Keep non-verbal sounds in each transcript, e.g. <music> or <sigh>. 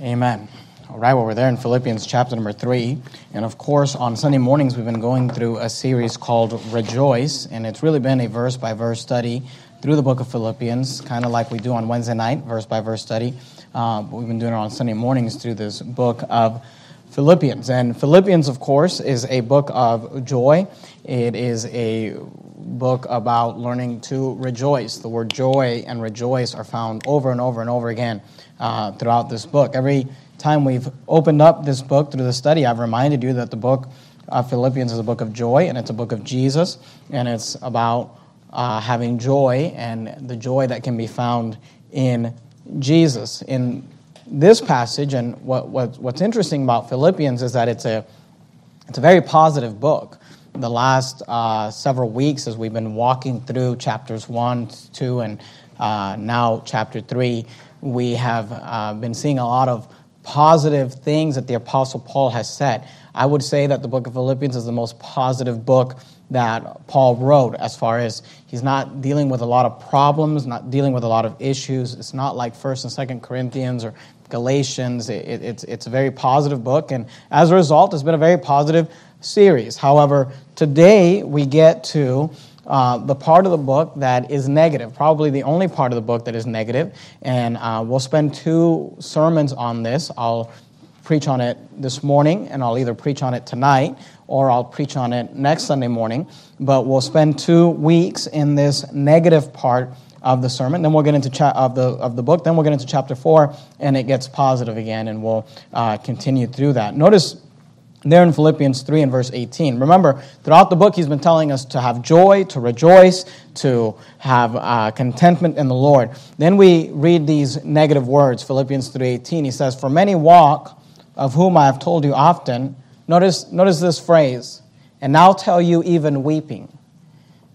Amen. All right, well, we're there in Philippians chapter number three. And of course, on Sunday mornings, we've been going through a series called Rejoice. And it's really been a verse by verse study through the book of Philippians, kind of like we do on Wednesday night, verse by verse study. Uh, we've been doing it on Sunday mornings through this book of Philippians. And Philippians, of course, is a book of joy. It is a book about learning to rejoice. The word joy and rejoice are found over and over and over again uh, throughout this book. Every time we've opened up this book through the study, I've reminded you that the book of Philippians is a book of joy and it's a book of Jesus, and it's about uh, having joy and the joy that can be found in Jesus. In this passage, and what, what, what's interesting about Philippians is that it's a, it's a very positive book. The last uh, several weeks, as we've been walking through chapters 1, 2, and uh, now chapter 3, we have uh, been seeing a lot of positive things that the Apostle Paul has said. I would say that the book of Philippians is the most positive book that Paul wrote as far as he's not dealing with a lot of problems, not dealing with a lot of issues. It's not like 1st and 2nd Corinthians or Galatians. It, it, it's, it's a very positive book, and as a result, it's been a very positive series. However, today we get to uh, the part of the book that is negative, probably the only part of the book that is negative, and uh, we'll spend two sermons on this. I'll preach on it this morning, and I'll either preach on it tonight or I'll preach on it next Sunday morning. But we'll spend two weeks in this negative part of the sermon. Then we'll get into cha- of the of the book. Then we'll get into chapter four, and it gets positive again, and we'll uh, continue through that. Notice there in Philippians 3 and verse 18. Remember, throughout the book, he's been telling us to have joy, to rejoice, to have uh, contentment in the Lord. Then we read these negative words, Philippians 3.18. He says, For many walk, of whom I have told you often. Notice, notice this phrase, and now tell you even weeping.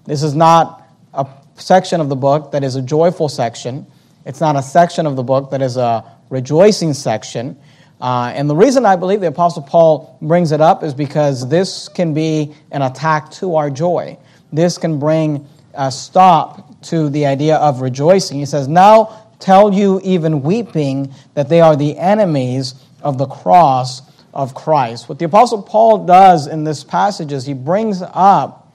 This is not a section of the book that is a joyful section. It's not a section of the book that is a rejoicing section. Uh, and the reason I believe the Apostle Paul brings it up is because this can be an attack to our joy. This can bring a stop to the idea of rejoicing. He says, Now tell you, even weeping, that they are the enemies of the cross of Christ. What the Apostle Paul does in this passage is he brings up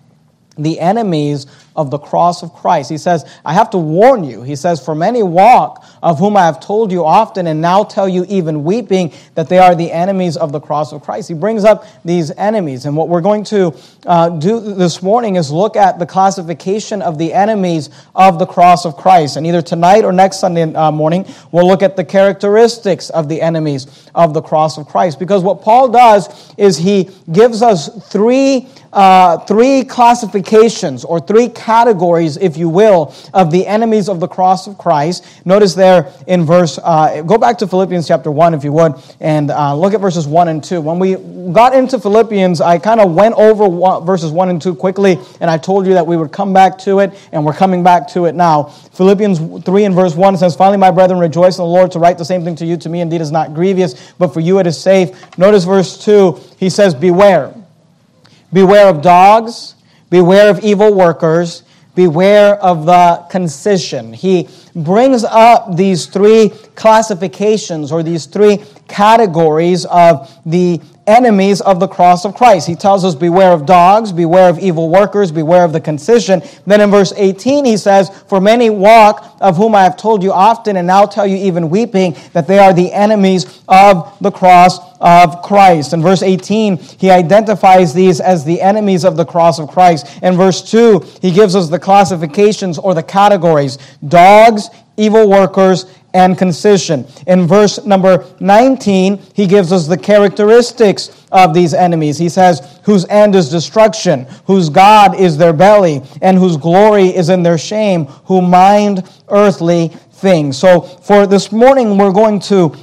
the enemies of the cross of Christ. He says, I have to warn you. He says, For many walk, of whom I have told you often, and now tell you even weeping, that they are the enemies of the cross of Christ. He brings up these enemies. And what we're going to uh, do this morning is look at the classification of the enemies of the cross of Christ. And either tonight or next Sunday uh, morning, we'll look at the characteristics of the enemies of the cross of Christ. Because what Paul does is he gives us three, uh, three classifications or three categories, if you will, of the enemies of the cross of Christ. Notice there in verse, uh, go back to Philippians chapter 1, if you would, and uh, look at verses 1 and 2. When we got into Philippians, I kind of went over one, verses 1 and 2 quickly, and I told you that we would come back to it, and we're coming back to it now. Philippians 3 and verse 1 says, Finally, my brethren, rejoice in the Lord. To write the same thing to you, to me indeed is not grievous, but for you it is safe. Notice verse 2, he says, Beware. Beware of dogs Beware of evil workers. Beware of the concision. He brings up these three classifications or these three categories of the enemies of the cross of Christ. He tells us, Beware of dogs, beware of evil workers, beware of the concision. Then in verse 18, he says, For many walk, of whom I have told you often, and now tell you even weeping, that they are the enemies of the cross of Christ. In verse 18, he identifies these as the enemies of the cross of Christ. In verse 2, he gives us the classifications or the categories dogs, evil workers, and concision. In verse number 19, he gives us the characteristics of these enemies. He says, Whose end is destruction, whose God is their belly, and whose glory is in their shame, who mind earthly things. So for this morning, we're going to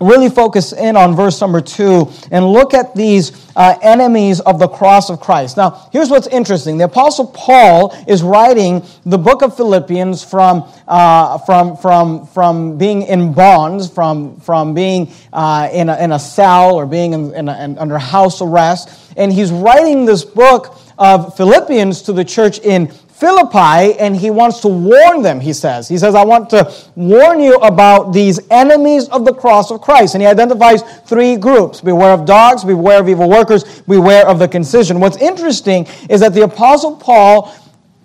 really focus in on verse number two and look at these uh, enemies of the cross of Christ. Now, here's what's interesting. The Apostle Paul is writing the book of Philippians from, uh, from, from, from being in bonds, from, from being uh, in, a, in a cell or being in, in, a, in under house arrest. And he's writing this book of Philippians to the church in Philippi and he wants to warn them, he says. He says, I want to warn you about these enemies of the cross of Christ. And he identifies three groups beware of dogs, beware of evil workers, beware of the concision. What's interesting is that the Apostle Paul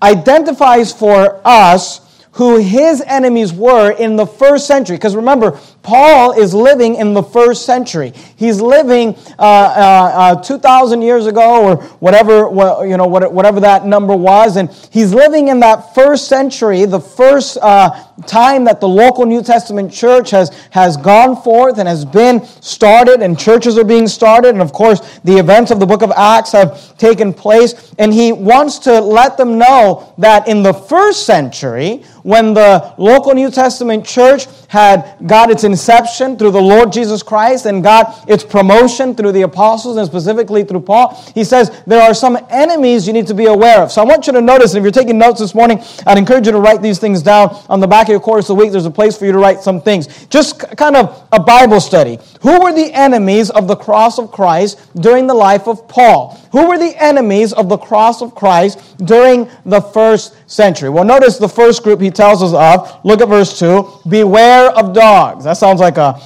identifies for us who his enemies were in the first century. Because remember, Paul is living in the first century. He's living uh, uh, uh, 2,000 years ago, or whatever, you know, whatever that number was. And he's living in that first century, the first uh, time that the local New Testament church has, has gone forth and has been started, and churches are being started. And of course, the events of the book of Acts have taken place. And he wants to let them know that in the first century, when the local New Testament church had got its inception through the Lord Jesus Christ and got its promotion through the apostles and specifically through Paul, he says there are some enemies you need to be aware of. So I want you to notice, and if you're taking notes this morning, I'd encourage you to write these things down on the back of your course of the week. There's a place for you to write some things. Just kind of a Bible study. Who were the enemies of the cross of Christ during the life of Paul? Who were the enemies of the cross of Christ during the first century? Well, notice the first group he tells us of. Look at verse 2. Beware of dogs. That sounds like a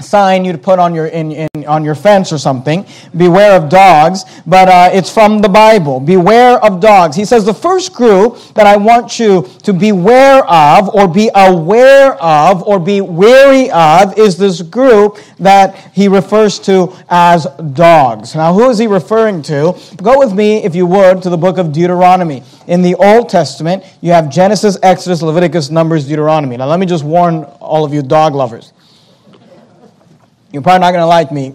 sign you'd put on your in, in, on your fence or something. Beware of dogs but uh, it's from the bible. Beware of dogs. He says the first group that i want you to beware of or be aware of or be wary of is this group that he refers to as dogs. Now who is he referring to? Go with me if you would to the book of deuteronomy. In the old testament you have genesis exodus leviticus numbers deuteronomy. Now let me just warn all of you dog lovers you're probably not going to like me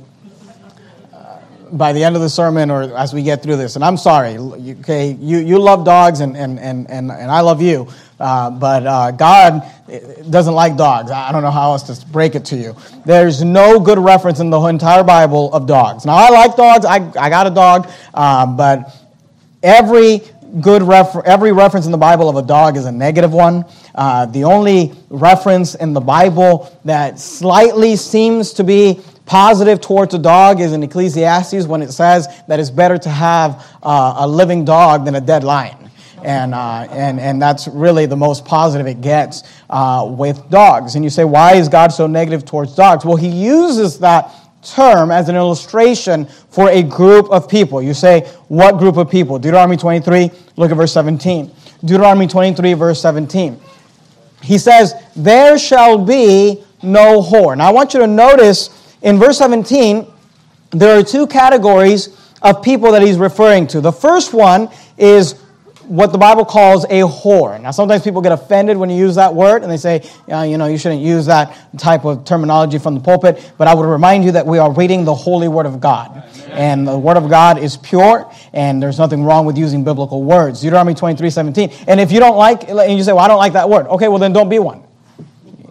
uh, by the end of the sermon or as we get through this. And I'm sorry, okay? You, you love dogs and, and, and, and, and I love you. Uh, but uh, God doesn't like dogs. I don't know how else to break it to you. There's no good reference in the entire Bible of dogs. Now, I like dogs. I, I got a dog. Uh, but every good refer- every reference in the Bible of a dog is a negative one. Uh, the only reference in the Bible that slightly seems to be positive towards a dog is in Ecclesiastes when it says that it's better to have uh, a living dog than a dead lion. And, uh, and, and that's really the most positive it gets uh, with dogs. And you say, why is God so negative towards dogs? Well, he uses that term as an illustration for a group of people. You say, what group of people? Deuteronomy 23, look at verse 17. Deuteronomy 23, verse 17. He says, There shall be no whore. Now I want you to notice in verse 17, there are two categories of people that he's referring to. The first one is what the Bible calls a whore. Now, sometimes people get offended when you use that word and they say, uh, you know, you shouldn't use that type of terminology from the pulpit. But I would remind you that we are reading the holy word of God. And the word of God is pure, and there's nothing wrong with using biblical words. Deuteronomy 23 17. And if you don't like, and you say, well, I don't like that word, okay, well, then don't be one.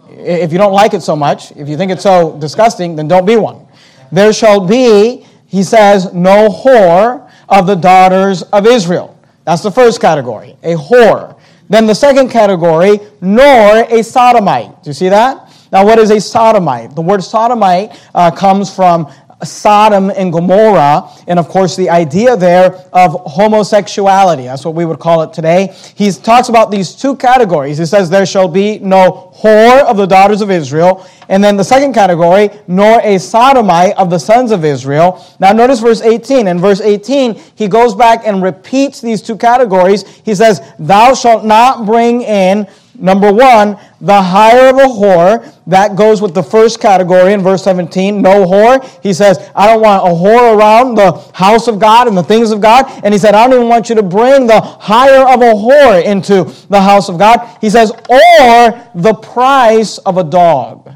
If you don't like it so much, if you think it's so disgusting, then don't be one. There shall be, he says, no whore of the daughters of Israel. That's the first category, a whore. Then the second category, nor a sodomite. Do you see that? Now, what is a sodomite? The word sodomite uh, comes from Sodom and Gomorrah, and of course the idea there of homosexuality. That's what we would call it today. He talks about these two categories. He says, There shall be no whore of the daughters of Israel. And then the second category, nor a sodomite of the sons of Israel. Now notice verse 18. In verse 18, he goes back and repeats these two categories. He says, Thou shalt not bring in Number one, the hire of a whore. That goes with the first category in verse 17. No whore. He says, I don't want a whore around the house of God and the things of God. And he said, I don't even want you to bring the hire of a whore into the house of God. He says, or the price of a dog.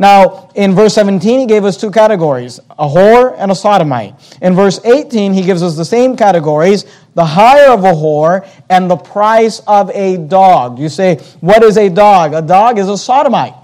Now, in verse 17, he gave us two categories a whore and a sodomite. In verse 18, he gives us the same categories the hire of a whore and the price of a dog. You say, what is a dog? A dog is a sodomite,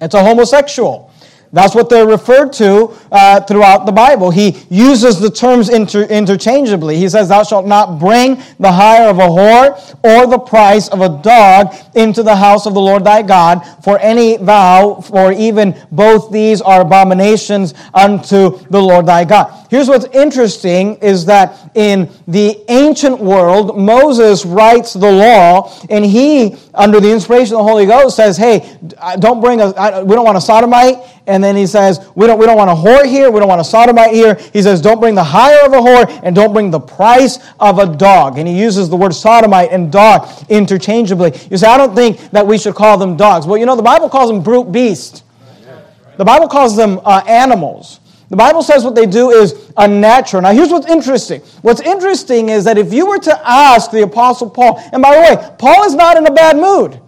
it's a homosexual. That's what they're referred to uh, throughout the Bible. He uses the terms inter- interchangeably. He says, Thou shalt not bring the hire of a whore or the price of a dog into the house of the Lord thy God, for any vow, for even both these are abominations unto the Lord thy God. Here's what's interesting is that in the ancient world, Moses writes the law, and he, under the inspiration of the Holy Ghost, says, Hey, don't bring a, we don't want a sodomite. And then he says, we don't, we don't want a whore here. We don't want a sodomite here. He says, don't bring the hire of a whore and don't bring the price of a dog. And he uses the word sodomite and dog interchangeably. You say, I don't think that we should call them dogs. Well, you know, the Bible calls them brute beasts. The Bible calls them uh, animals. The Bible says what they do is unnatural. Now, here's what's interesting. What's interesting is that if you were to ask the Apostle Paul, and by the way, Paul is not in a bad mood.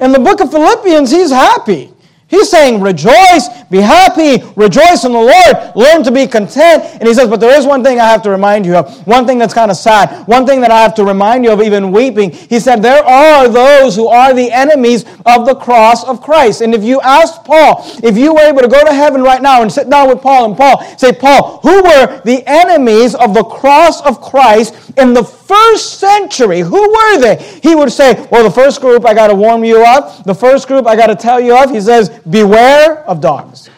In the book of Philippians, he's happy. He's saying, rejoice, be happy, rejoice in the Lord, learn to be content. And he says, but there is one thing I have to remind you of, one thing that's kind of sad, one thing that I have to remind you of, even weeping. He said, there are those who are the enemies of the cross of Christ. And if you asked Paul, if you were able to go to heaven right now and sit down with Paul and Paul, say, Paul, who were the enemies of the cross of Christ in the first century? Who were they? He would say, well, the first group I got to warm you up. the first group I got to tell you of. He says, beware of dogs,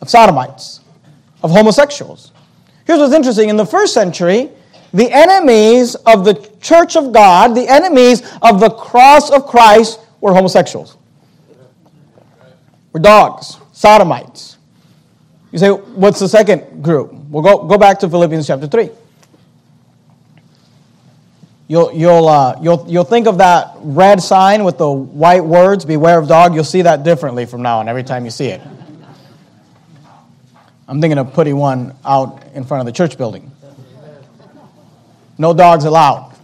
of sodomites, of homosexuals. Here's what's interesting in the first century, the enemies of the church of God, the enemies of the cross of Christ, were homosexuals, were dogs, sodomites. You say, what's the second group? We'll go, go back to Philippians chapter 3. You'll, you'll, uh, you'll, you'll think of that red sign with the white words, beware of dog. You'll see that differently from now on every time you see it. I'm thinking of putting one out in front of the church building. No dogs allowed.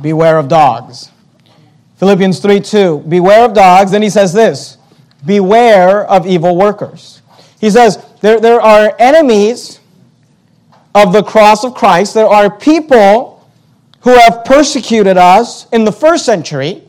Beware of dogs. Philippians 3 2. Beware of dogs. Then he says this Beware of evil workers. He says there, there are enemies of the cross of Christ. There are people who have persecuted us in the first century,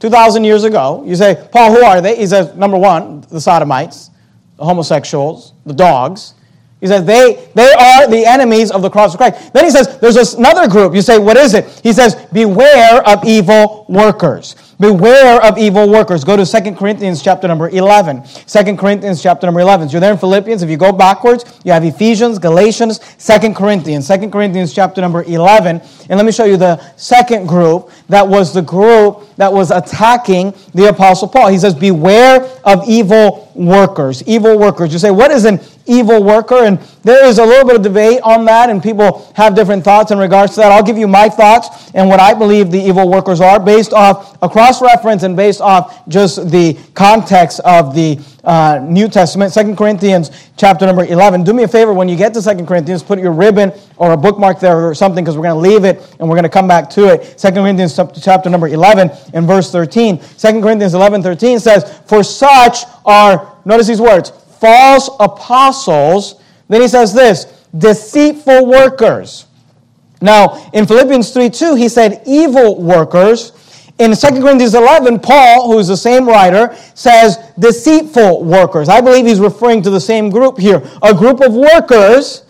2,000 years ago. You say, Paul, who are they? He says, number one, the sodomites, the homosexuals, the dogs. He says, they, they are the enemies of the cross of Christ. Then he says, there's another group. You say, what is it? He says, beware of evil workers. Beware of evil workers. Go to 2 Corinthians chapter number 11. 2 Corinthians chapter number 11. So you're there in Philippians. If you go backwards, you have Ephesians, Galatians, 2 Corinthians. 2 Corinthians chapter number 11. And let me show you the second group that was the group that was attacking the Apostle Paul. He says, Beware of evil workers. Evil workers. You say, What is an evil worker? And there is a little bit of debate on that, and people have different thoughts in regards to that. I'll give you my thoughts and what I believe the evil workers are based off a cross reference and based off just the context of the uh, New Testament, Second Corinthians chapter number 11. Do me a favor, when you get to Second Corinthians, put your ribbon or a bookmark there or something because we're going to leave it and we're going to come back to it. Second Corinthians chapter number 11 and verse 13. Second Corinthians 11, 13 says, For such are, notice these words, false apostles. Then he says this, deceitful workers. Now, in Philippians 3 2, he said evil workers. In 2 Corinthians 11, Paul, who is the same writer, says deceitful workers. I believe he's referring to the same group here. A group of workers.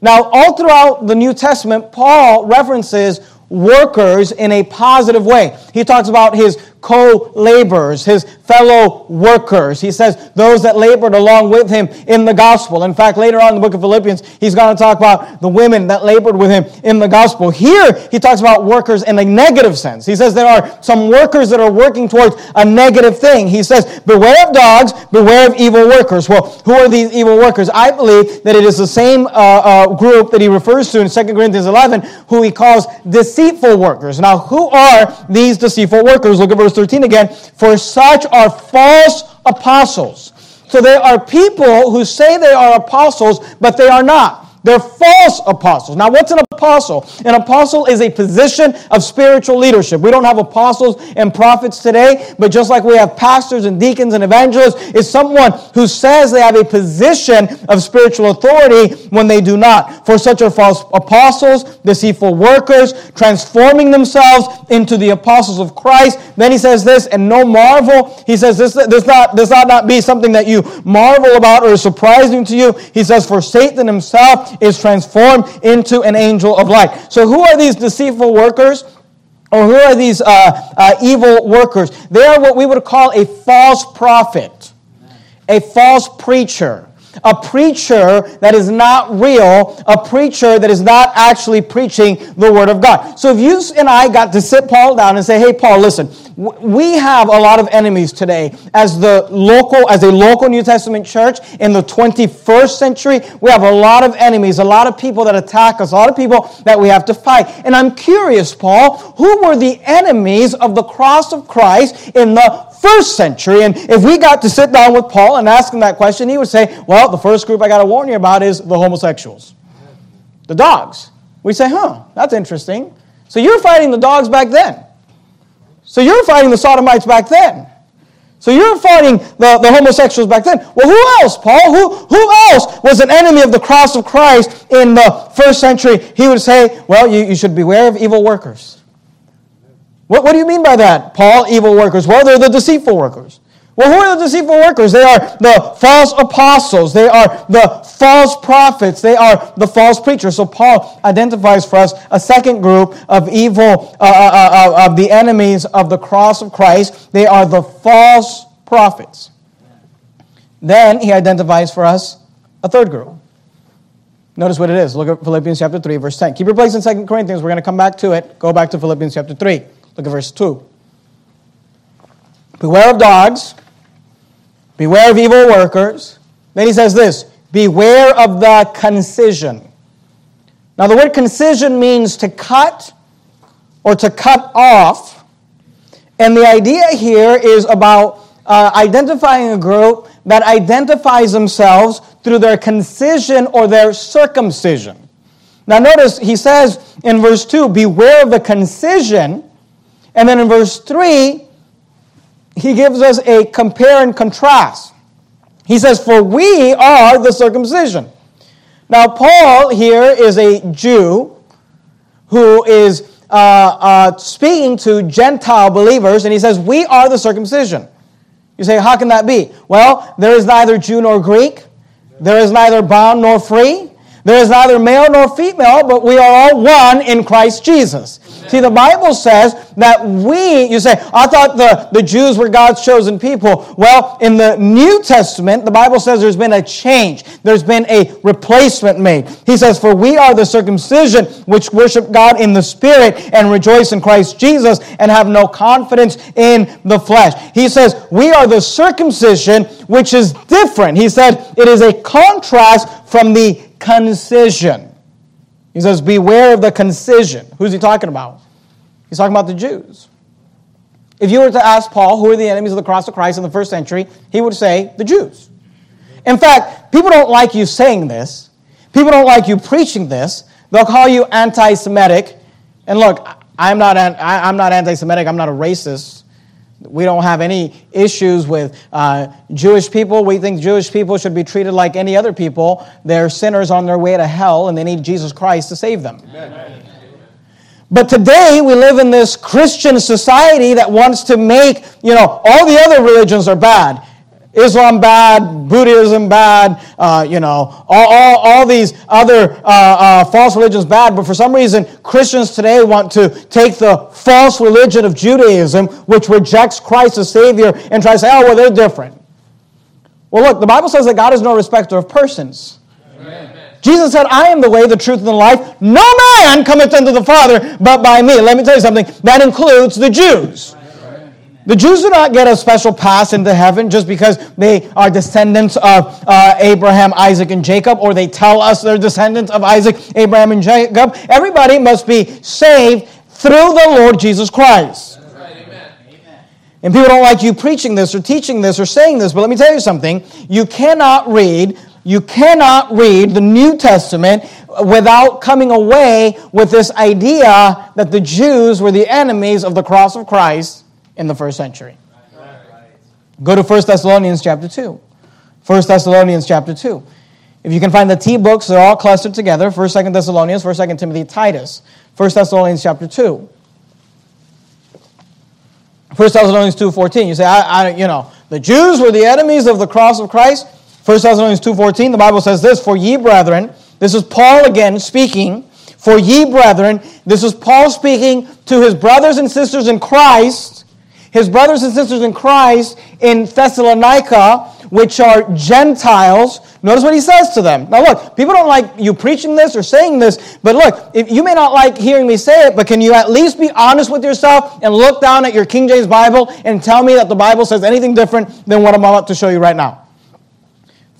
Now, all throughout the New Testament, Paul references workers in a positive way. He talks about his co laborers, his fellow workers. He says those that labored along with him in the gospel. In fact, later on in the book of Philippians, he's going to talk about the women that labored with him in the gospel. Here, he talks about workers in a negative sense. He says there are some workers that are working towards a negative thing. He says, Beware of dogs, beware of evil workers. Well, who are these evil workers? I believe that it is the same uh, uh, group that he refers to in 2 Corinthians 11, who he calls deceitful workers. Now, who are these deceitful workers? Look at verse 13 again. For such are false apostles. So there are people who say they are apostles, but they are not. They're false apostles. Now, what's an apostle? An apostle is a position of spiritual leadership. We don't have apostles and prophets today, but just like we have pastors and deacons and evangelists, is someone who says they have a position of spiritual authority when they do not. For such are false apostles, deceitful workers, transforming themselves into the apostles of Christ. Then he says this, and no marvel. He says this does not, not, not be something that you marvel about or is surprising to you. He says, for Satan himself is transformed into an angel of light. So who are these deceitful workers? Or who are these uh, uh, evil workers? They are what we would call a false prophet, a false preacher a preacher that is not real, a preacher that is not actually preaching the Word of God. So if you and I got to sit Paul down and say, hey, Paul, listen, we have a lot of enemies today as the local as a local new testament church in the 21st century we have a lot of enemies a lot of people that attack us a lot of people that we have to fight and i'm curious paul who were the enemies of the cross of christ in the first century. And if we got to sit down with Paul and ask him that question, he would say, Well, the first group I got to warn you about is the homosexuals, the dogs. We say, Huh, that's interesting. So you're fighting the dogs back then. So you're fighting the sodomites back then. So you're fighting the, the homosexuals back then. Well, who else, Paul? Who, who else was an enemy of the cross of Christ in the first century? He would say, Well, you, you should beware of evil workers. What, what do you mean by that, Paul? Evil workers. Well, they're the deceitful workers. Well, who are the deceitful workers? They are the false apostles. They are the false prophets. They are the false preachers. So Paul identifies for us a second group of evil, uh, uh, uh, uh of the enemies of the cross of Christ. They are the false prophets. Then he identifies for us a third group. Notice what it is. Look at Philippians chapter 3, verse 10. Keep your place in 2 Corinthians. We're going to come back to it. Go back to Philippians chapter 3. Look at verse 2. Beware of dogs, beware of evil workers. Then he says this beware of the concision. Now, the word concision means to cut or to cut off. And the idea here is about uh, identifying a group that identifies themselves through their concision or their circumcision. Now, notice he says in verse 2 beware of the concision and then in verse 3, he gives us a compare and contrast. He says, For we are the circumcision. Now, Paul here is a Jew who is uh, uh, speaking to Gentile believers, and he says, We are the circumcision. You say, How can that be? Well, there is neither Jew nor Greek, there is neither bond nor free. There is neither male nor female, but we are all one in Christ Jesus. See, the Bible says that we, you say, I thought the, the Jews were God's chosen people. Well, in the New Testament, the Bible says there's been a change, there's been a replacement made. He says, For we are the circumcision which worship God in the Spirit and rejoice in Christ Jesus and have no confidence in the flesh. He says, We are the circumcision which is different. He said, It is a contrast from the concision. He says, Beware of the concision. Who's he talking about? He's talking about the Jews. If you were to ask Paul, who are the enemies of the cross of Christ in the first century, he would say, the Jews. In fact, people don't like you saying this. People don't like you preaching this. They'll call you anti Semitic. And look, I'm not, I'm not anti Semitic, I'm not a racist. We don't have any issues with uh, Jewish people. We think Jewish people should be treated like any other people. They're sinners on their way to hell, and they need Jesus Christ to save them. Amen. But today we live in this Christian society that wants to make, you know, all the other religions are bad. Islam bad, Buddhism bad, uh, you know, all, all, all these other uh, uh, false religions bad, but for some reason, Christians today want to take the false religion of Judaism, which rejects Christ as Savior, and try to say, oh, well, they're different. Well, look, the Bible says that God is no respecter of persons. Amen. Jesus said, I am the way, the truth, and the life. No man cometh unto the Father but by me. Let me tell you something. That includes the Jews. The Jews do not get a special pass into heaven just because they are descendants of uh, Abraham, Isaac, and Jacob, or they tell us they're descendants of Isaac, Abraham, and Jacob. Everybody must be saved through the Lord Jesus Christ. And people don't like you preaching this or teaching this or saying this, but let me tell you something. You cannot read you cannot read the New Testament without coming away with this idea that the Jews were the enemies of the cross of Christ in the first century. Go to 1 Thessalonians chapter 2. 1 Thessalonians chapter 2. If you can find the T books, they're all clustered together 1st, 2nd Thessalonians, 1st, 2nd Timothy, Titus. 1 Thessalonians chapter 2. 1 Thessalonians 2.14. You say, I, I, you know, the Jews were the enemies of the cross of Christ. 1 Thessalonians 2.14, the Bible says this, For ye, brethren, this is Paul again speaking, For ye, brethren, this is Paul speaking to his brothers and sisters in Christ, his brothers and sisters in Christ in Thessalonica, which are Gentiles. Notice what he says to them. Now, look, people don't like you preaching this or saying this, but look, if you may not like hearing me say it, but can you at least be honest with yourself and look down at your King James Bible and tell me that the Bible says anything different than what I'm about to show you right now?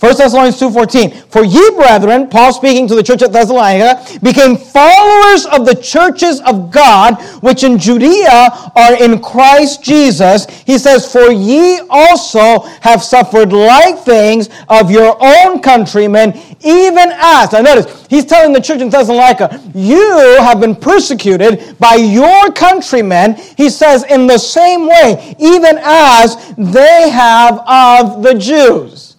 1 Thessalonians 2.14, For ye, brethren, Paul speaking to the church at Thessalonica, became followers of the churches of God, which in Judea are in Christ Jesus. He says, For ye also have suffered like things of your own countrymen, even as, now notice, he's telling the church in Thessalonica, you have been persecuted by your countrymen, he says, in the same way, even as they have of the Jews.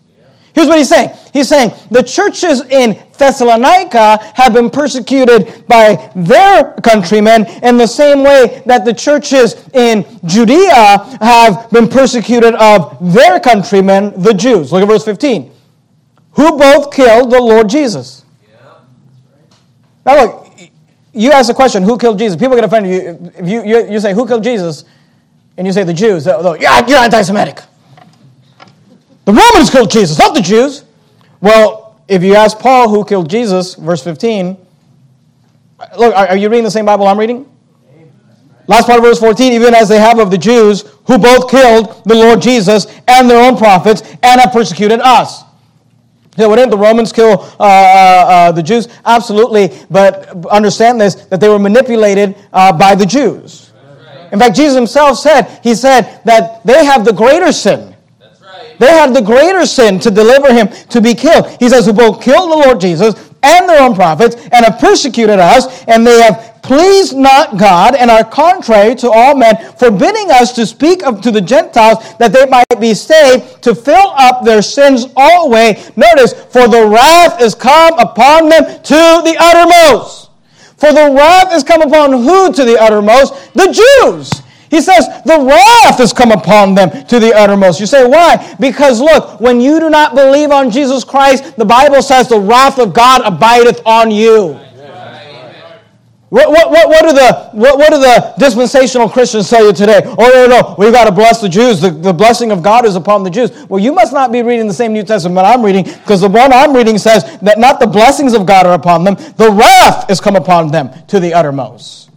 Here's what he's saying. He's saying the churches in Thessalonica have been persecuted by their countrymen in the same way that the churches in Judea have been persecuted of their countrymen, the Jews. Look at verse 15. Who both killed the Lord Jesus. Now look, you ask the question, who killed Jesus? People get offended. If you, you, you say, who killed Jesus? And you say the Jews. Yeah, you're anti-Semitic. The Romans killed Jesus, not the Jews. Well, if you ask Paul who killed Jesus, verse 15, look, are, you reading the same Bible I'm reading? Last part of verse 14, even as they have of the Jews who both killed the Lord Jesus and their own prophets and have persecuted us. So, didn't the Romans kill uh, uh, uh, the Jews? Absolutely, but understand this that they were manipulated uh, by the Jews. In fact, Jesus himself said, He said that they have the greater sin. They had the greater sin to deliver him to be killed. He says, who both killed the Lord Jesus and their own prophets and have persecuted us, and they have pleased not God and are contrary to all men, forbidding us to speak of, to the Gentiles that they might be saved, to fill up their sins always. Notice, for the wrath is come upon them to the uttermost. For the wrath is come upon who to the uttermost? The Jews. He says, the wrath has come upon them to the uttermost. You say, why? Because look, when you do not believe on Jesus Christ, the Bible says the wrath of God abideth on you. What, what, what, what, do the, what, what do the dispensational Christians tell you today? Oh, no, no, we've got to bless the Jews. The, the blessing of God is upon the Jews. Well, you must not be reading the same New Testament I'm reading because the one I'm reading says that not the blessings of God are upon them, the wrath is come upon them to the uttermost.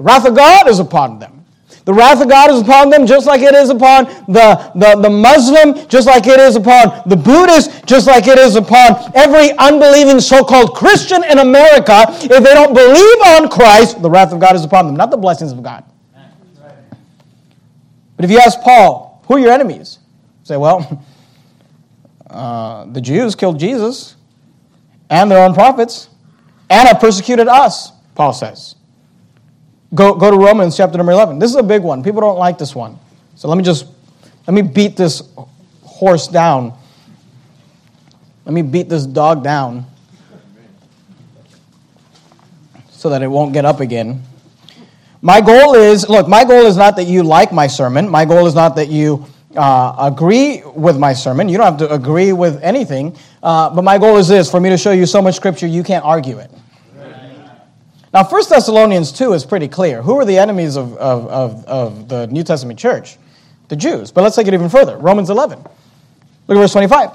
The wrath of God is upon them. The wrath of God is upon them just like it is upon the, the, the Muslim, just like it is upon the Buddhist, just like it is upon every unbelieving so called Christian in America. If they don't believe on Christ, the wrath of God is upon them, not the blessings of God. But if you ask Paul, who are your enemies? Say, well, <laughs> uh, the Jews killed Jesus and their own prophets and have persecuted us, Paul says. Go, go to Romans chapter number 11. This is a big one. People don't like this one. So let me just, let me beat this horse down. Let me beat this dog down so that it won't get up again. My goal is look, my goal is not that you like my sermon. My goal is not that you uh, agree with my sermon. You don't have to agree with anything. Uh, but my goal is this for me to show you so much scripture you can't argue it. Now, 1 Thessalonians 2 is pretty clear. Who are the enemies of, of, of, of, the New Testament church? The Jews. But let's take it even further. Romans 11. Look at verse 25.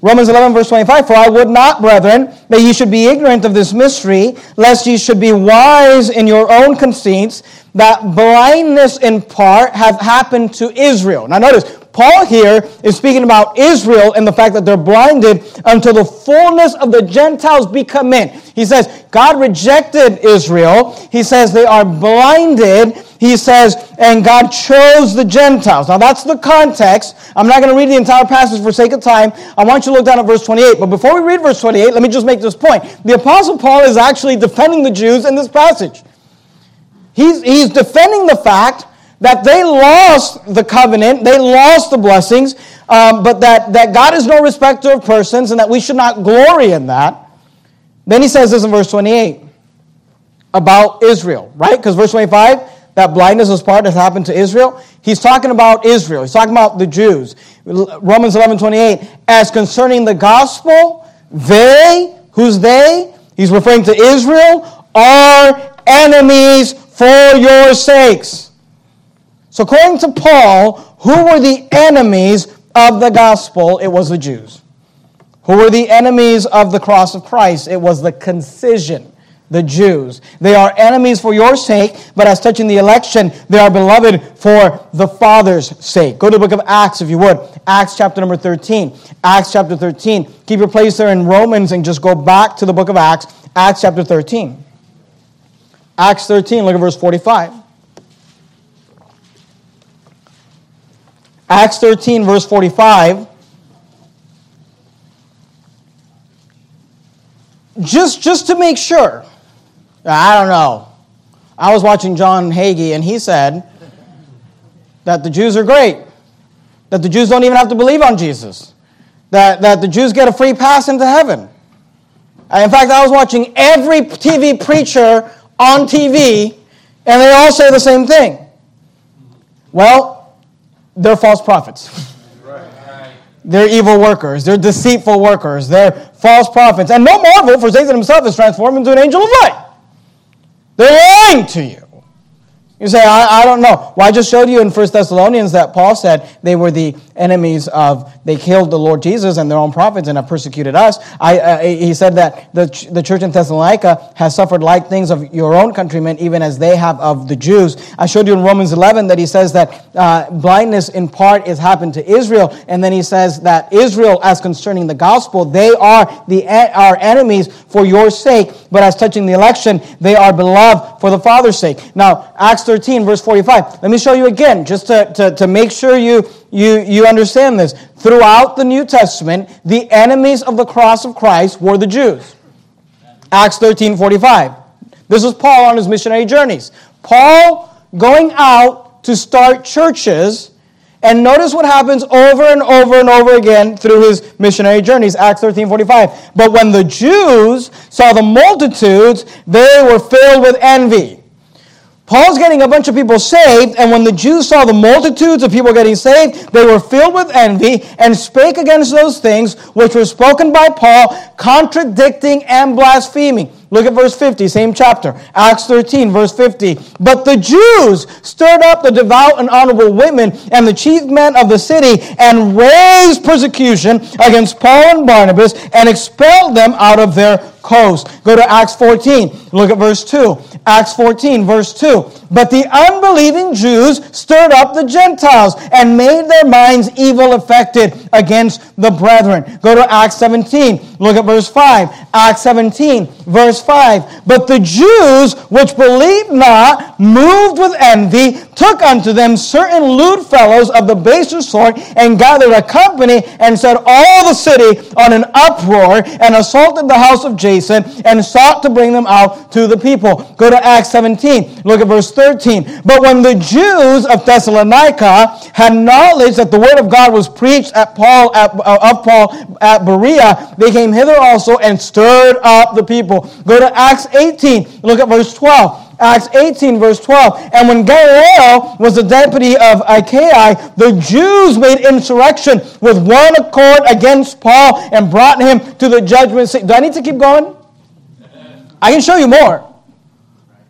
Romans 11, verse 25. For I would not, brethren, that ye should be ignorant of this mystery, lest ye should be wise in your own conceits, that blindness in part hath happened to Israel. Now, notice, Paul here is speaking about Israel and the fact that they're blinded until the fullness of the Gentiles be come in. He says, God rejected Israel. He says they are blinded. He says, and God chose the Gentiles. Now that's the context. I'm not going to read the entire passage for sake of time. I want you to look down at verse 28. But before we read verse 28, let me just make this point. The Apostle Paul is actually defending the Jews in this passage. He's, he's defending the fact that they lost the covenant, they lost the blessings, um, but that, that God is no respecter of persons and that we should not glory in that. Then he says this in verse 28 about Israel, right? Because verse 25, that blindness was part that happened to Israel. He's talking about Israel. He's talking about the Jews. Romans 11, 28, as concerning the gospel, they, who's they? He's referring to Israel, are enemies for your sakes. So, according to Paul, who were the enemies of the gospel? It was the Jews. Who were the enemies of the cross of Christ? It was the concision, the Jews. They are enemies for your sake, but as touching the election, they are beloved for the Father's sake. Go to the book of Acts, if you would. Acts chapter number 13. Acts chapter 13. Keep your place there in Romans and just go back to the book of Acts. Acts chapter 13. Acts 13, look at verse 45. Acts 13, verse 45. Just, just to make sure, I don't know. I was watching John Hagee, and he said that the Jews are great, that the Jews don't even have to believe on Jesus, that, that the Jews get a free pass into heaven. Uh, in fact, I was watching every TV preacher on TV, and they all say the same thing. Well, they're false prophets. They're evil workers. They're deceitful workers. They're false prophets. And no marvel, for Satan himself is transformed into an angel of light. They're lying to you. You say, I, I don't know. Well, I just showed you in 1 Thessalonians that Paul said they were the enemies of, they killed the Lord Jesus and their own prophets and have persecuted us. I, uh, he said that the, the church in Thessalonica has suffered like things of your own countrymen, even as they have of the Jews. I showed you in Romans 11 that he says that uh, blindness in part is happened to Israel. And then he says that Israel, as concerning the gospel, they are the, our enemies for your sake. But as touching the election, they are beloved for the Father's sake. Now, Acts 13, verse 45. Let me show you again, just to, to, to make sure you, you, you understand this. Throughout the New Testament, the enemies of the cross of Christ were the Jews. Acts 13, 45. This was Paul on his missionary journeys. Paul going out to start churches and notice what happens over and over and over again through his missionary journeys, Acts 13 45. But when the Jews saw the multitudes, they were filled with envy. Paul's getting a bunch of people saved, and when the Jews saw the multitudes of people getting saved, they were filled with envy and spake against those things which were spoken by Paul, contradicting and blaspheming. Look at verse 50, same chapter. Acts 13, verse 50. But the Jews stirred up the devout and honorable women and the chief men of the city and raised persecution against Paul and Barnabas and expelled them out of their coast. Go to Acts 14. Look at verse 2. Acts 14, verse 2. But the unbelieving Jews stirred up the Gentiles and made their minds evil affected against the brethren. Go to Acts 17. Look at verse 5. Acts 17, verse 5. But the Jews which believed not, moved with envy, took unto them certain lewd fellows of the baser sort and gathered a company and set all the city on an uproar and assaulted the house of Jason and sought to bring them out to the people. Go to Acts 17. Look at verse 13. But when the Jews of Thessalonica had knowledge that the word of God was preached at Paul at, uh, of Paul at Berea, they came hither also and stirred up the people. Go to Acts 18. Look at verse 12. Acts 18, verse 12. And when Gallio was the deputy of Achaia, the Jews made insurrection with one accord against Paul and brought him to the judgment seat. Do I need to keep going? I can show you more.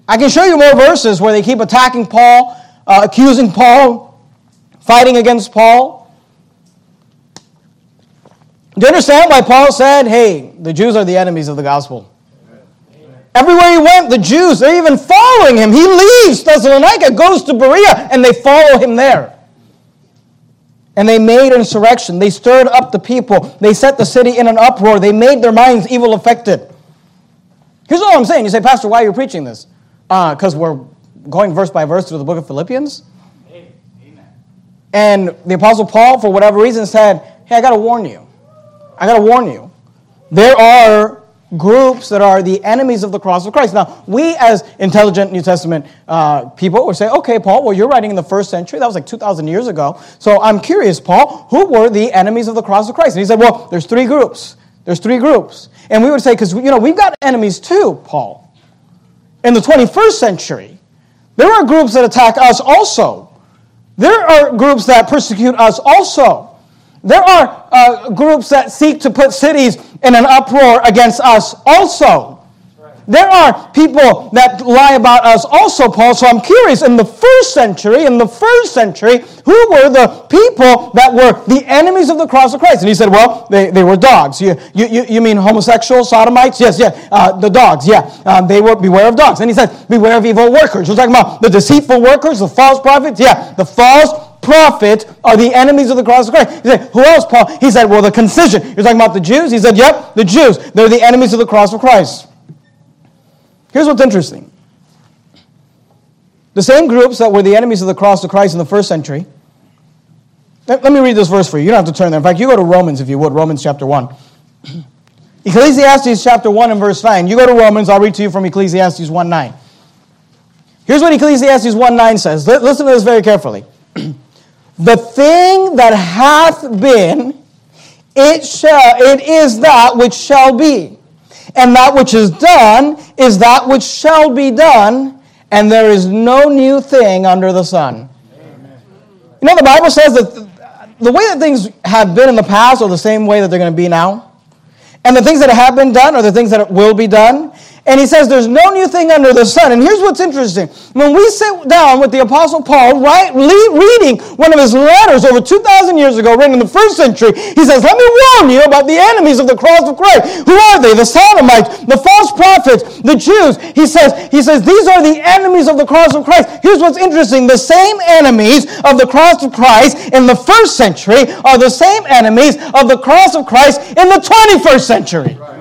I can show you more verses where they keep attacking Paul, uh, accusing Paul, fighting against Paul. Do you understand why Paul said, hey, the Jews are the enemies of the gospel? Everywhere he went, the Jews, they're even following him. He leaves Thessalonica, goes to Berea, and they follow him there. And they made insurrection. They stirred up the people. They set the city in an uproar. They made their minds evil affected. Here's all I'm saying. You say, Pastor, why are you preaching this? Because uh, we're going verse by verse through the book of Philippians. Amen. And the Apostle Paul, for whatever reason, said, Hey, I got to warn you. I got to warn you. There are groups that are the enemies of the cross of Christ. Now, we as intelligent New Testament uh, people would say, okay, Paul, well, you're writing in the first century. That was like 2,000 years ago. So I'm curious, Paul, who were the enemies of the cross of Christ? And he said, well, there's three groups. There's three groups. And we would say, because, you know, we've got enemies too, Paul. In the 21st century, there are groups that attack us also. There are groups that persecute us also. There are uh, groups that seek to put cities in an uproar against us also. There are people that lie about us also, Paul. So I'm curious, in the first century, in the first century, who were the people that were the enemies of the cross of Christ? And he said, well, they, they were dogs. You, you, you mean homosexual sodomites? Yes, yeah. Uh, the dogs, yeah. Um, they were, beware of dogs. And he said, beware of evil workers. We're talking about the deceitful workers, the false prophets. Yeah, the false prophet are the enemies of the cross of Christ. He said, Who else, Paul? He said, Well, the concision. You're talking about the Jews? He said, Yep, the Jews. They're the enemies of the cross of Christ. Here's what's interesting the same groups that were the enemies of the cross of Christ in the first century. Let, let me read this verse for you. You don't have to turn there. In fact, you go to Romans if you would, Romans chapter 1. <clears throat> Ecclesiastes chapter 1 and verse 9. You go to Romans, I'll read to you from Ecclesiastes 1 9. Here's what Ecclesiastes 1 9 says. Listen to this very carefully. <clears throat> The thing that hath been, it shall, it is that which shall be. And that which is done is that which shall be done, and there is no new thing under the sun. Amen. You know, the Bible says that the way that things have been in the past are the same way that they're going to be now. And the things that have been done are the things that will be done. And he says there's no new thing under the sun. And here's what's interesting. When we sit down with the Apostle Paul, right, reading one of his letters over 2,000 years ago, written in the first century, he says, Let me warn you about the enemies of the cross of Christ. Who are they? The Sodomites, the false prophets, the Jews. He says, he says, These are the enemies of the cross of Christ. Here's what's interesting. The same enemies of the cross of Christ in the first century are the same enemies of the cross of Christ in the 21st century. Right.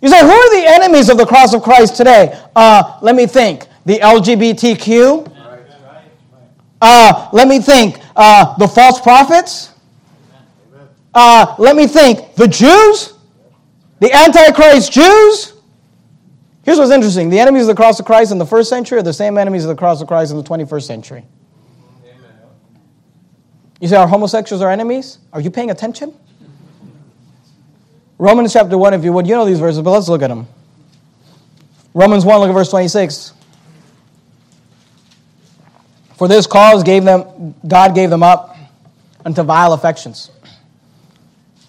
You say, who are the enemies of the cross of Christ today? Uh, let me think. The LGBTQ? Uh, let me think. Uh, the false prophets? Uh, let me think. The Jews? The Antichrist Jews? Here's what's interesting. The enemies of the cross of Christ in the first century are the same enemies of the cross of Christ in the 21st century. You say, our homosexuals are enemies? Are you paying attention? Romans chapter 1, if you would, you know these verses, but let's look at them. Romans 1, look at verse 26. For this cause gave them, God gave them up unto vile affections.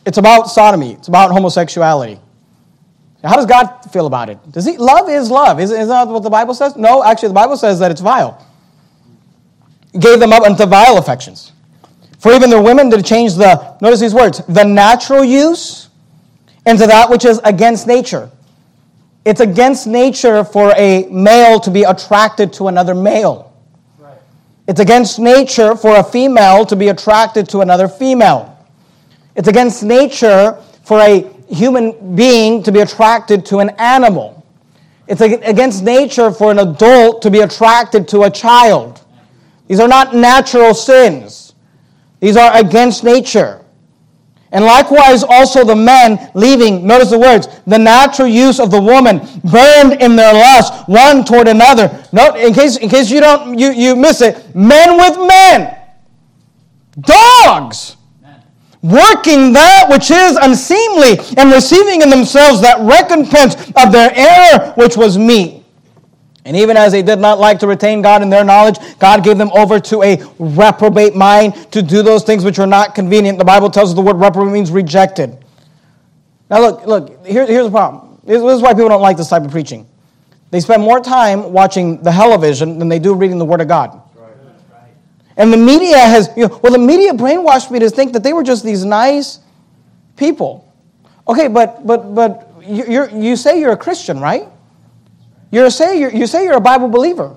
It's about sodomy. It's about homosexuality. How does God feel about it? Does he love is love? Is, is that what the Bible says? No, actually, the Bible says that it's vile. Gave them up unto vile affections. For even the women to change the, notice these words, the natural use into that which is against nature. It's against nature for a male to be attracted to another male. Right. It's against nature for a female to be attracted to another female. It's against nature for a human being to be attracted to an animal. It's against nature for an adult to be attracted to a child. These are not natural sins. These are against nature. And likewise, also the men leaving, notice the words, the natural use of the woman, burned in their lust, one toward another. Note, in case, in case you don't, you, you miss it, men with men, dogs, working that which is unseemly, and receiving in themselves that recompense of their error, which was meet. And even as they did not like to retain God in their knowledge, God gave them over to a reprobate mind to do those things which are not convenient. The Bible tells us the word reprobate means rejected. Now, look, look, here, here's the problem. This is why people don't like this type of preaching. They spend more time watching the television than they do reading the Word of God. And the media has, you know, well, the media brainwashed me to think that they were just these nice people. Okay, but, but, but you you say you're a Christian, right? You're say, you're, you say you're a Bible believer.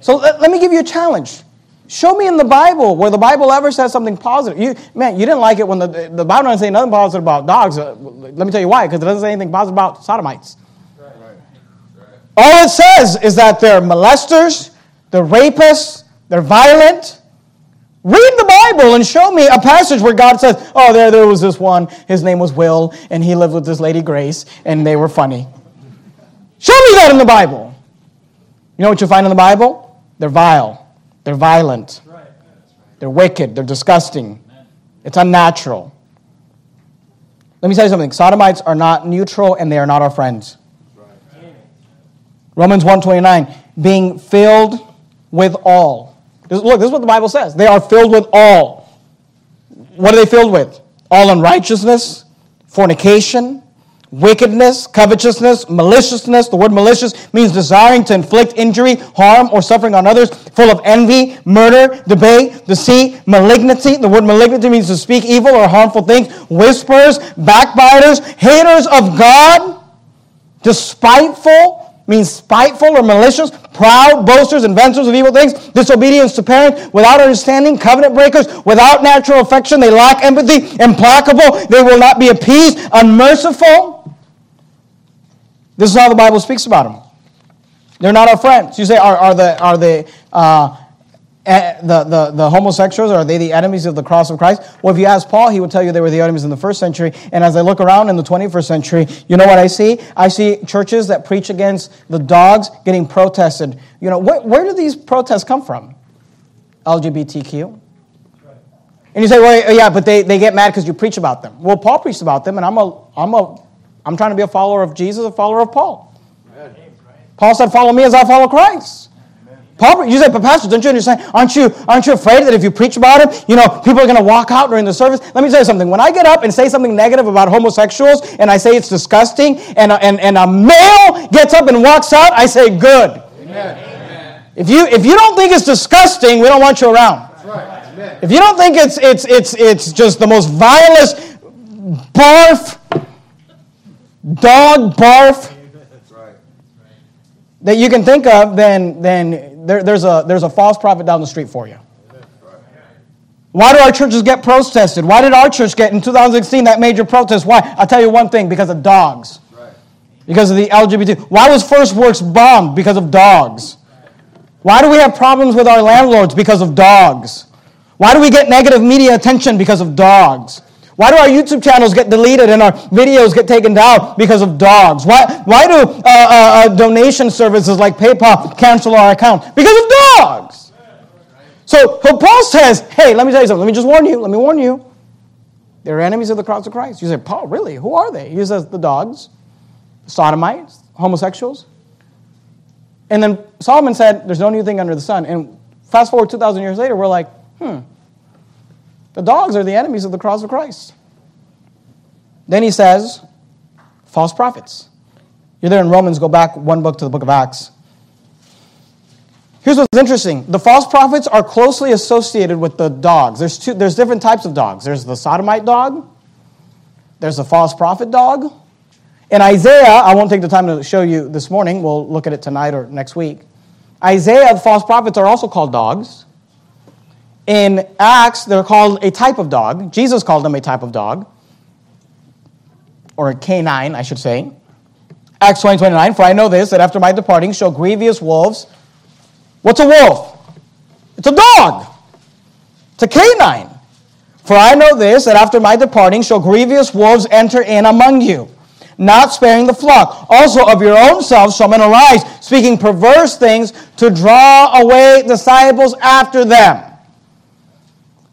So let, let me give you a challenge. Show me in the Bible where the Bible ever says something positive. You, man, you didn't like it when the, the Bible doesn't say nothing positive about dogs. Uh, let me tell you why, because it doesn't say anything positive about sodomites. All it says is that they're molesters, they're rapists, they're violent. Read the Bible and show me a passage where God says, oh, there, there was this one, his name was Will, and he lived with this lady Grace, and they were funny. In the Bible. You know what you find in the Bible? They're vile. They're violent. They're wicked. They're disgusting. It's unnatural. Let me tell you something. Sodomites are not neutral and they are not our friends. Romans 129, being filled with all. Look, this is what the Bible says. They are filled with all. What are they filled with? All unrighteousness, fornication, wickedness, covetousness, maliciousness. The word malicious means desiring to inflict injury, harm, or suffering on others, full of envy, murder, debate, deceit, malignity. The word malignity means to speak evil or harmful things, whispers, backbiters, haters of God, despiteful, means spiteful or malicious, proud, boasters, inventors of evil things, disobedience to parents, without understanding, covenant breakers, without natural affection, they lack empathy, implacable, they will not be appeased, unmerciful. This is how the Bible speaks about them. They're not our friends. You say, are, are the, are the, uh, Eh, the, the, the homosexuals, are they the enemies of the cross of Christ? Well, if you ask Paul, he would tell you they were the enemies in the first century. And as I look around in the 21st century, you know what I see? I see churches that preach against the dogs getting protested. You know, where, where do these protests come from? LGBTQ. And you say, well, yeah, but they, they get mad because you preach about them. Well, Paul preached about them, and I'm a, I'm a I'm trying to be a follower of Jesus, a follower of Paul. Paul said, Follow me as I follow Christ. Paul, you say, but Pastor, don't you understand? Aren't you, aren't you afraid that if you preach about it, you know, people are going to walk out during the service? Let me tell you something. When I get up and say something negative about homosexuals and I say it's disgusting and a, and, and a male gets up and walks out, I say, good. Amen. If you, if you don't think it's disgusting, we don't want you around. Right. If you don't think it's, it's, it's, it's just the most vilest barf dog barf that you can think of, then, then there, there's, a, there's a false prophet down the street for you. Why do our churches get protested? Why did our church get in 2016 that major protest? Why? I'll tell you one thing because of dogs. Because of the LGBT. Why was Faithful Word bombed? Because of dogs. Why do we have problems with our landlords? Because of dogs. Why do we get negative media attention? Because of dogs. Why do our YouTube channels get deleted and our videos get taken down because of dogs? Why, why do uh, uh, uh, donation services like PayPal cancel our account? Because of dogs. So, so Paul says, hey, let me tell you something. Let me just warn you. Let me warn you. They're enemies of the cross of Christ. You say, Paul, really? Who are they? He says, the dogs, sodomites, homosexuals. And then Solomon said, there's no new thing under the sun. And fast forward 2,000 years later, we're like, hmm, the dogs are the enemies of the cross of Christ. Then he says, false prophets. You're there in Romans, go back one book to the book of Acts. Here's what's interesting. The false prophets are closely associated with the dogs. There's, two, there's different types of dogs. There's the sodomite dog. There's the false prophet dog. In Isaiah, I won't take the time to show you this morning. We'll look at it tonight or next week. Isaiah, the false prophets are also called dogs. In Acts, they're called a type of dog. Jesus called them a type of dog, or a canine, I should say. Acts 20 29, for I know this, that after my departing shall grievous wolves. What's a wolf? It's a dog, it's a canine. For I know this, that after my departing shall grievous wolves enter in among you, not sparing the flock. Also of your own selves shall men arise, speaking perverse things to draw away disciples after them.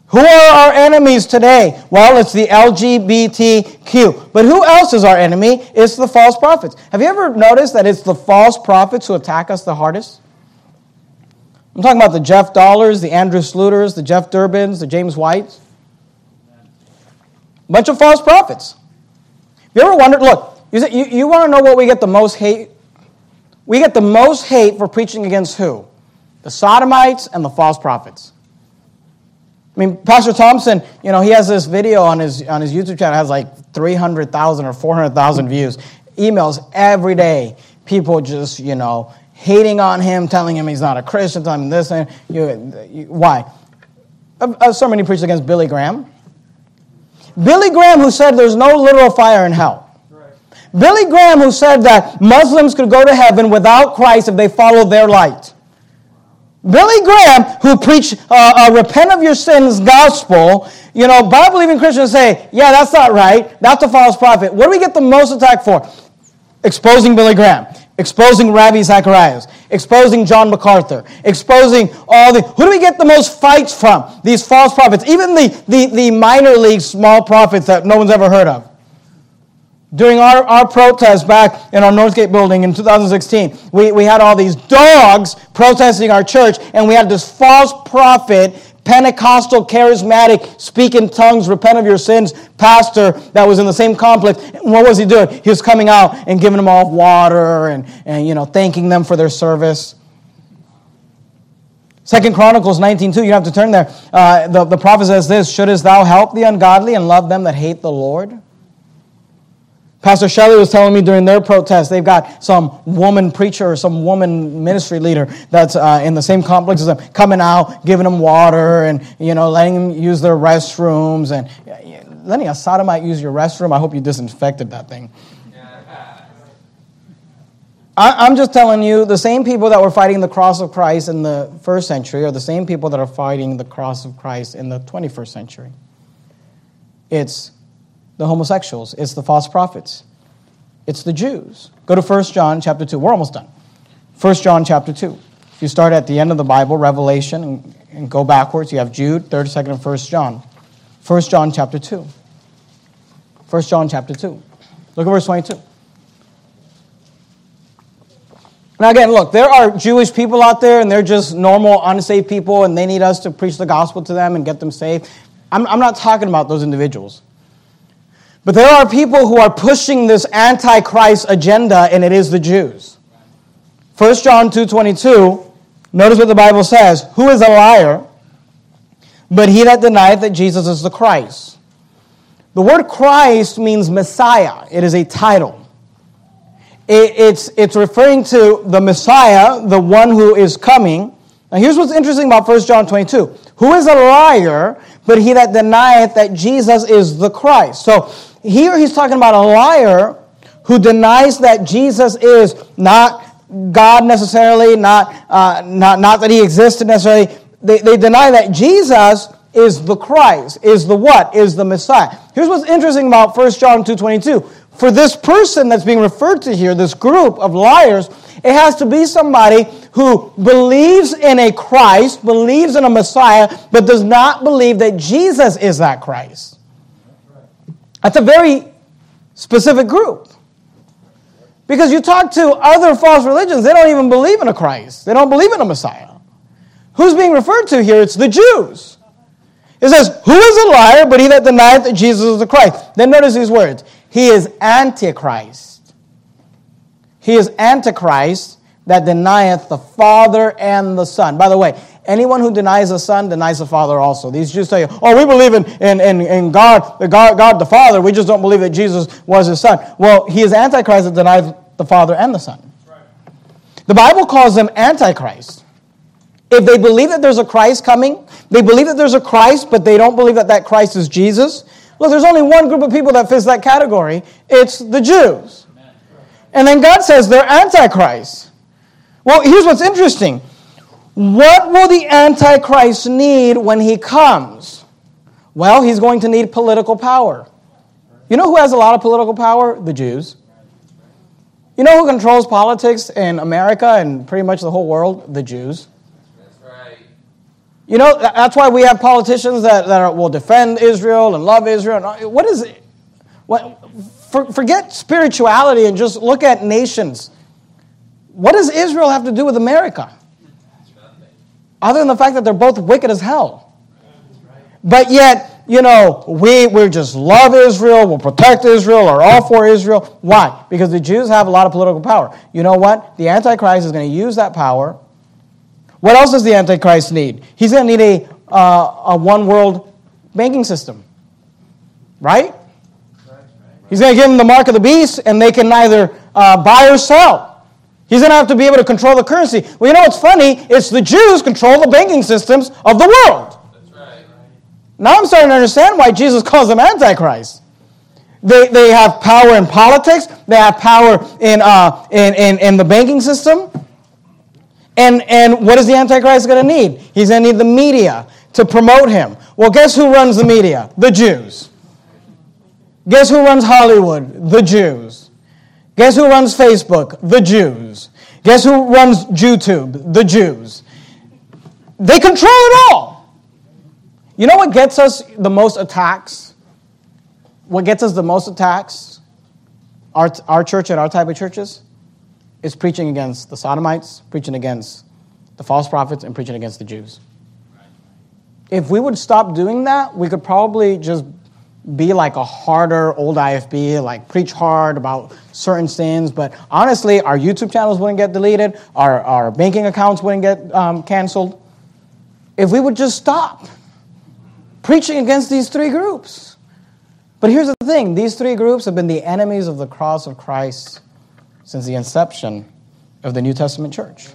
Who are our enemies today? Well, it's the LGBTQ. But who else is our enemy? It's the false prophets. Have you ever noticed that it's the false prophets who attack us the hardest? I'm talking about the Jeff Dollars, the Andrew Sluters, the Jeff Durbins, the James Whites. A bunch of false prophets. Have you ever wondered? Look, you, you want to know what we get the most hate? We get the most hate for preaching against who? The Sodomites and the false prophets. I mean, Pastor Thompson, you know, he has this video on his, on his YouTube channel, has like 300,000 or 400,000 views. Emails every day. People just, you know, hating on him, telling him he's not a Christian, telling him this and you, you, why? Sermon he preached against Billy Graham. Billy Graham, who said there's no literal fire in hell. Billy Graham, who said that Muslims could go to heaven without Christ if they followed their light. Billy Graham, who preached uh, uh, repent of your sins gospel, you know, Bible believing Christians say, yeah, that's not right. That's a false prophet. What do we get the most attack for? Exposing Billy Graham, exposing Ravi Zacharias, exposing John MacArthur, exposing all the. Who do we get the most fights from? These false prophets, even the, the, the minor league small prophets that no one's ever heard of. During our, our protest back in our Northgate building in 2016, we, we had all these dogs protesting our church, and we had this false prophet, Pentecostal, charismatic, speak in tongues, repent of your sins pastor that was in the same complex. What was he doing? He was coming out and giving them all water and, and you know, thanking them for their service. Second Chronicles 19.2, you have to turn there. Uh, the, the prophet says this, Shouldest thou help the ungodly and love them that hate the Lord? Pastor Shelley was telling me during their protest, they've got some woman preacher or some woman ministry leader that's uh, in the same complex as them, coming out, giving them water and, you know, letting them use their restrooms. And letting a sodomite use your restroom, I hope you disinfected that thing. I, I'm just telling you, the same people that were fighting the cross of Christ in the first century are the same people that are fighting the cross of Christ in the 21st century. It's the homosexuals, it's the false prophets, it's the Jews. Go to 1 John chapter 2. We're almost done. 1 John chapter 2. If you start at the end of the Bible, Revelation, and, and go backwards, you have Jude, 3rd, 2nd, and 1 John. 1 John chapter 2. 1 John chapter 2. Look at verse 22. Now, again, look, there are Jewish people out there, and they're just normal, unsaved people, and they need us to preach the gospel to them and get them saved. I'm, I'm not talking about those individuals. But there are people who are pushing this antichrist agenda, and it is the Jews. 1 John 2.22, notice what the Bible says. Who is a liar, but he that denieth that Jesus is the Christ? The word Christ means Messiah. It is a title. it's, it's referring to the Messiah, the one who is coming. Now here's what's interesting about 1 John 22. Who is a liar, but he that denieth that Jesus is the Christ? So here he's talking about a liar who denies that Jesus is not God necessarily, not, uh, not, not that he existed necessarily. They, they deny that Jesus is the Christ, is the what? Is the Messiah. Here's what's interesting about 1 John 2.22. For this person that's being referred to here, this group of liars, it has to be somebody who believes in a Christ, believes in a Messiah, but does not believe that Jesus is that Christ. That's a very specific group. Because you talk to other false religions, they don't even believe in a Christ. They don't believe in a Messiah. Who's being referred to here? It's the Jews. It says, Who is a liar but he that denieth that Jesus is the Christ? Then notice these words He is Antichrist. He is Antichrist that denieth the Father and the Son. By the way, Anyone who denies the Son denies the Father also. These Jews tell you, oh, we believe in, in, in, in God, the God, God the Father. We just don't believe that Jesus was his Son. Well, he is Antichrist that denies the Father and the Son. The Bible calls them Antichrist. If they believe that there's a Christ coming, they believe that there's a Christ, but they don't believe that that Christ is Jesus. Look, there's only one group of people that fits that category. It's the Jews. And then God says they're Antichrist. Well, here's what's interesting. What will the Antichrist need when he comes? Well, he's going to need political power. You know who has a lot of political power? The Jews. You know who controls politics in America and pretty much the whole world? The Jews. You know, that's why we have politicians that, that are, will defend Israel and love Israel. What is it? What, for, forget spirituality and just look at nations. What does Israel have to do with America? other than the fact that they're both wicked as hell. But yet, you know, we, we just love Israel, we'll protect Israel, are all for Israel. Why? Because the Jews have a lot of political power. You know what? The Antichrist is going to use that power. What else does the Antichrist need? He's going to need a, uh, a one world banking system. Right? He's going to give them the mark of the beast, and they can neither uh, buy or sell. He's going to have to be able to control the currency. Well, you know what's funny? It's the Jews control the banking systems of the world. Right. Now I'm starting to understand why Jesus calls them Antichrist. They, they have power in politics, they have power in, uh, in, in, in the banking system. And, and what is the Antichrist going to need? He's going to need the media to promote him. Well, guess who runs the media? The Jews. Guess who runs Hollywood? The Jews. Guess who runs Facebook? The Jews. Guess who runs YouTube? The Jews. They control it all. You know what gets us the most attacks? What gets us the most attacks? Our, our church and our type of churches? Is preaching against the Sodomites, preaching against the false prophets, and preaching against the Jews. If we would stop doing that, we could probably just be like a harder old IFB, like preach hard about certain sins. But honestly, our YouTube channels wouldn't get deleted, our, our banking accounts wouldn't get um, canceled. If we would just stop preaching against these three groups. But here's the thing these three groups have been the enemies of the cross of Christ since the inception of the New Testament church.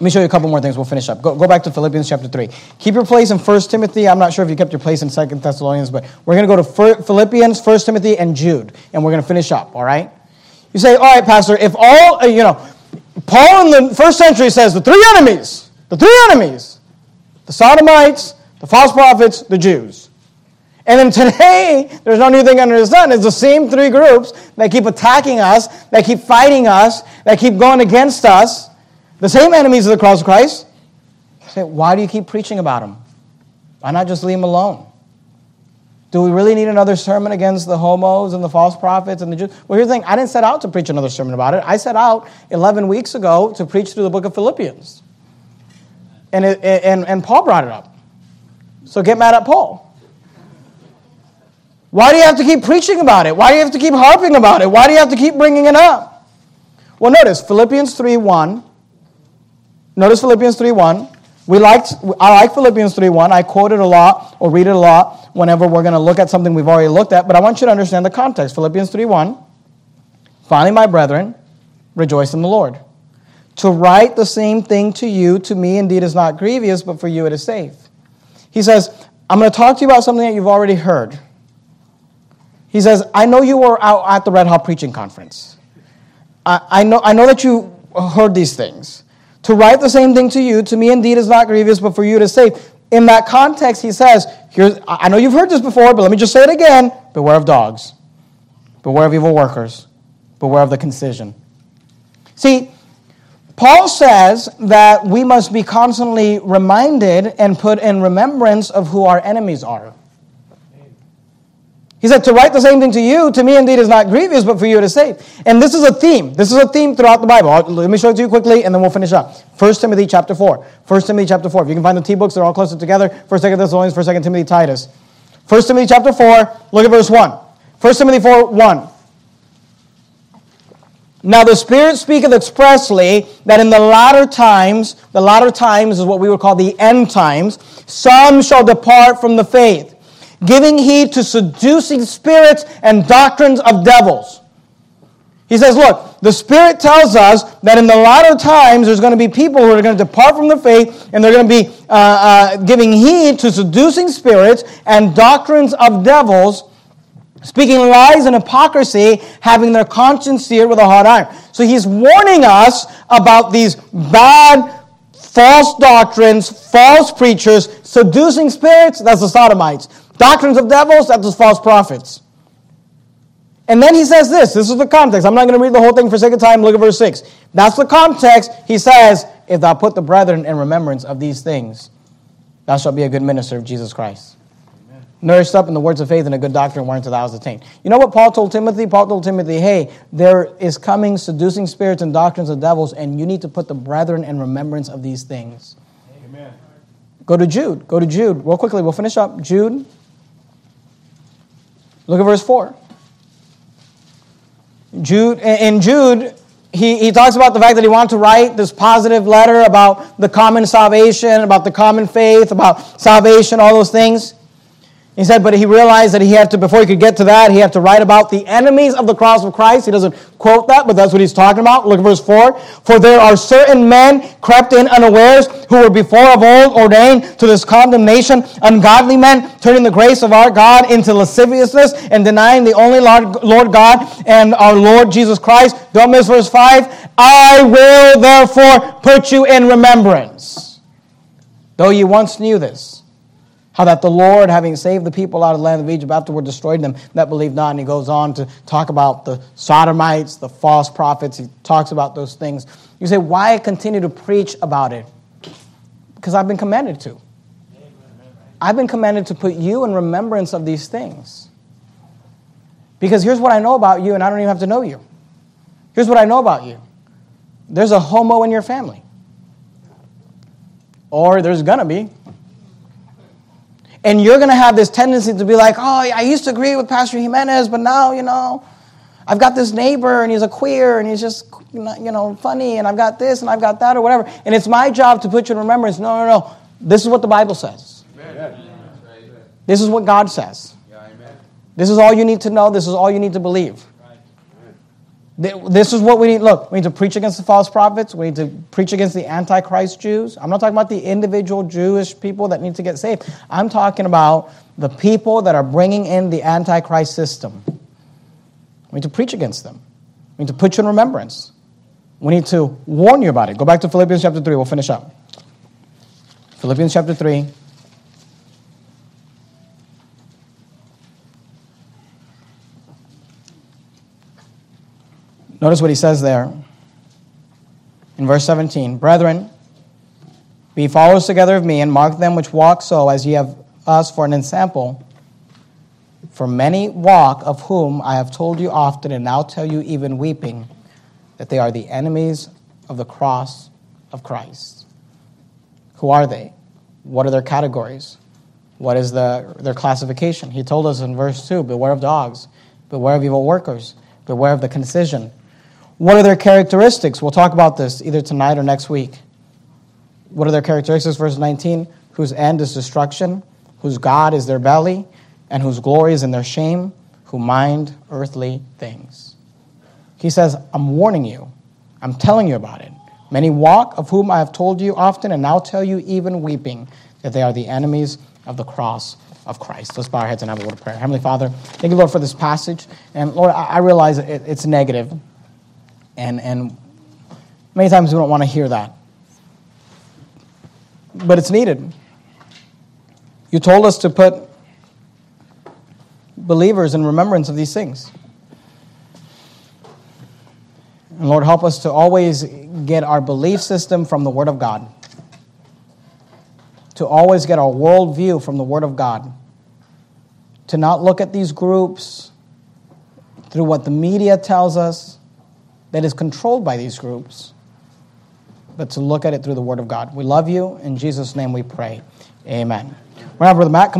Let me show you a couple more things. We'll finish up. Go, go back to Philippians chapter 3. Keep your place in 1 Timothy. I'm not sure if you kept your place in 2 Thessalonians, but we're going to go to Philippians, 1 Timothy, and Jude, and we're going to finish up, all right? You say, all right, Pastor, if all, uh, you know, Paul in the first century says the three enemies, the three enemies, the Sodomites, the false prophets, the Jews. And then today, <laughs> there's no new thing under the sun. It's the same three groups that keep attacking us, that keep fighting us, that keep going against us. The same enemies of the cross of Christ. Say, why do you keep preaching about them? Why not just leave them alone? Do we really need another sermon against the homos and the false prophets and the Jews? Well, here's the thing I didn't set out to preach another sermon about it. I set out 11 weeks ago to preach through the book of Philippians. And, it, and, and Paul brought it up. So get mad at Paul. Why do you have to keep preaching about it? Why do you have to keep harping about it? Why do you have to keep bringing it up? Well, notice Philippians 3 1 Notice Philippians 3.1. We liked, I like Philippians 3.1. I quote it a lot or read it a lot whenever we're going to look at something we've already looked at, but I want you to understand the context. Philippians 3.1. Finally, my brethren, rejoice in the Lord. To write the same thing to you, to me indeed is not grievous, but for you it is safe. He says, I'm going to talk to you about something that you've already heard. He says, I know you were out at the Red Hot Preaching Conference. I, I, know, I know that you heard these things. To write the same thing to you, to me indeed is not grievous, but for you to say. In that context, he says, Here's, I know you've heard this before, but let me just say it again beware of dogs, beware of evil workers, beware of the concision. See, Paul says that we must be constantly reminded and put in remembrance of who our enemies are. He said, To write the same thing to you, to me indeed is not grievous, but for you it is safe. And this is a theme. This is a theme throughout the Bible. Let me show it to you quickly, and then we'll finish up. 1 Timothy chapter 4. 1 Timothy chapter 4. If you can find the T books, they're all closer together. 1 2 Thessalonians, 1 2 Timothy, Titus. 1 Timothy chapter 4, look at verse 1. 1 Timothy 4, 1. Now the Spirit speaketh expressly that in the latter times, the latter times is what we would call the end times, some shall depart from the faith giving heed to seducing spirits and doctrines of devils. He says, Look, the Spirit tells us that in the latter times there's going to be people who are going to depart from the faith and they're going to be uh, uh, giving heed to seducing spirits and doctrines of devils, speaking lies and hypocrisy, having their conscience seared with a hot iron. So he's warning us about these bad, false doctrines, false preachers, seducing spirits, that's the sodomites Doctrines of devils, that's just false prophets. And then he says this this is the context. I'm not going to read the whole thing for sake of time. Look at verse 6. That's the context. He says, If thou put the brethren in remembrance of these things, thou shalt be a good minister of Jesus Christ. Amen. Nourished up in the words of faith and a good doctrine whereunto thou hast attained. You know what Paul told Timothy? Paul told Timothy, Hey, there is coming seducing spirits and doctrines of devils, and you need to put the brethren in remembrance of these things. Amen. Go to Jude. Go to Jude. Real quickly, we'll finish up. Jude Look at verse 4. Jude, in Jude, he, he talks about the fact that he wanted to write this positive letter about the common salvation, about the common faith, about salvation, all those things. He said, but he realized that he had to, before he could get to that, he had to write about the enemies of the cross of Christ. He doesn't quote that, but that's what he's talking about. Look at verse 4. For there are certain men crept in unawares who were before of old ordained to this condemnation, ungodly men, turning the grace of our God into lasciviousness and denying the only Lord, God and our Lord Jesus Christ. Don't miss verse 5. I will therefore put you in remembrance. Though you once knew this how that the Lord, having saved the people out of the land of Egypt, afterward destroyed them that believed not. And he goes on to talk about the sodomites, the false prophets. He talks about those things. You say, why continue to preach about it? Because I've been commanded to. I've been commanded to put you in remembrance of these things. Because here's what I know about you, and I don't even have to know you. Here's what I know about you there's a homo in your family, or there's gonna be. And you're going to have this tendency to be like, oh, I used to agree with Pastor Jimenez, but now, you know, I've got this neighbor and he's a queer and he's just, you know, funny and I've got this and I've got that or whatever. And it's my job to put you in remembrance. No, no, no. This is what the Bible says. Amen. This is what God says. This is all you need to know. This is all you need to believe. This is what we need. Look, we need to preach against the false prophets. We need to preach against the Antichrist Jews. I'm not talking about the individual Jewish people that need to get saved. I'm talking about the people that are bringing in the Antichrist system. We need to preach against them. We need to put you in remembrance. We need to warn you about it. Go back to Philippians chapter 3. We'll finish up. Philippians chapter 3. Notice what he says there in verse 17 Brethren, be followers together of me, and mark them which walk so, as ye have us for an ensample. For many walk, of whom I have told you often, and now tell you even weeping, that they are the enemies of the cross of Christ. Who are they? What are their categories? What is the, their classification? He told us in verse 2 Beware of dogs, beware of evil workers, beware of the concision what are their characteristics? We'll talk about this either tonight or next week. What are their characteristics? Verse 19 whose end is destruction, whose God is their belly, and whose glory is in their shame, who mind earthly things. He says, I'm warning you, I'm telling you about it. Many walk, of whom I have told you often, and now tell you even weeping, that they are the enemies of the cross of Christ. Let's bow our heads and have a word of prayer. Heavenly Father, thank you, Lord, for this passage. And Lord, I realize it's negative. And, and many times we don't want to hear that. But it's needed. You told us to put believers in remembrance of these things. And Lord, help us to always get our belief system from the Word of God, to always get our worldview from the Word of God, to not look at these groups through what the media tells us, that is controlled by these groups, but to look at it through the Word of God. We love you. In Jesus' name we pray. Amen. We're Matt come up.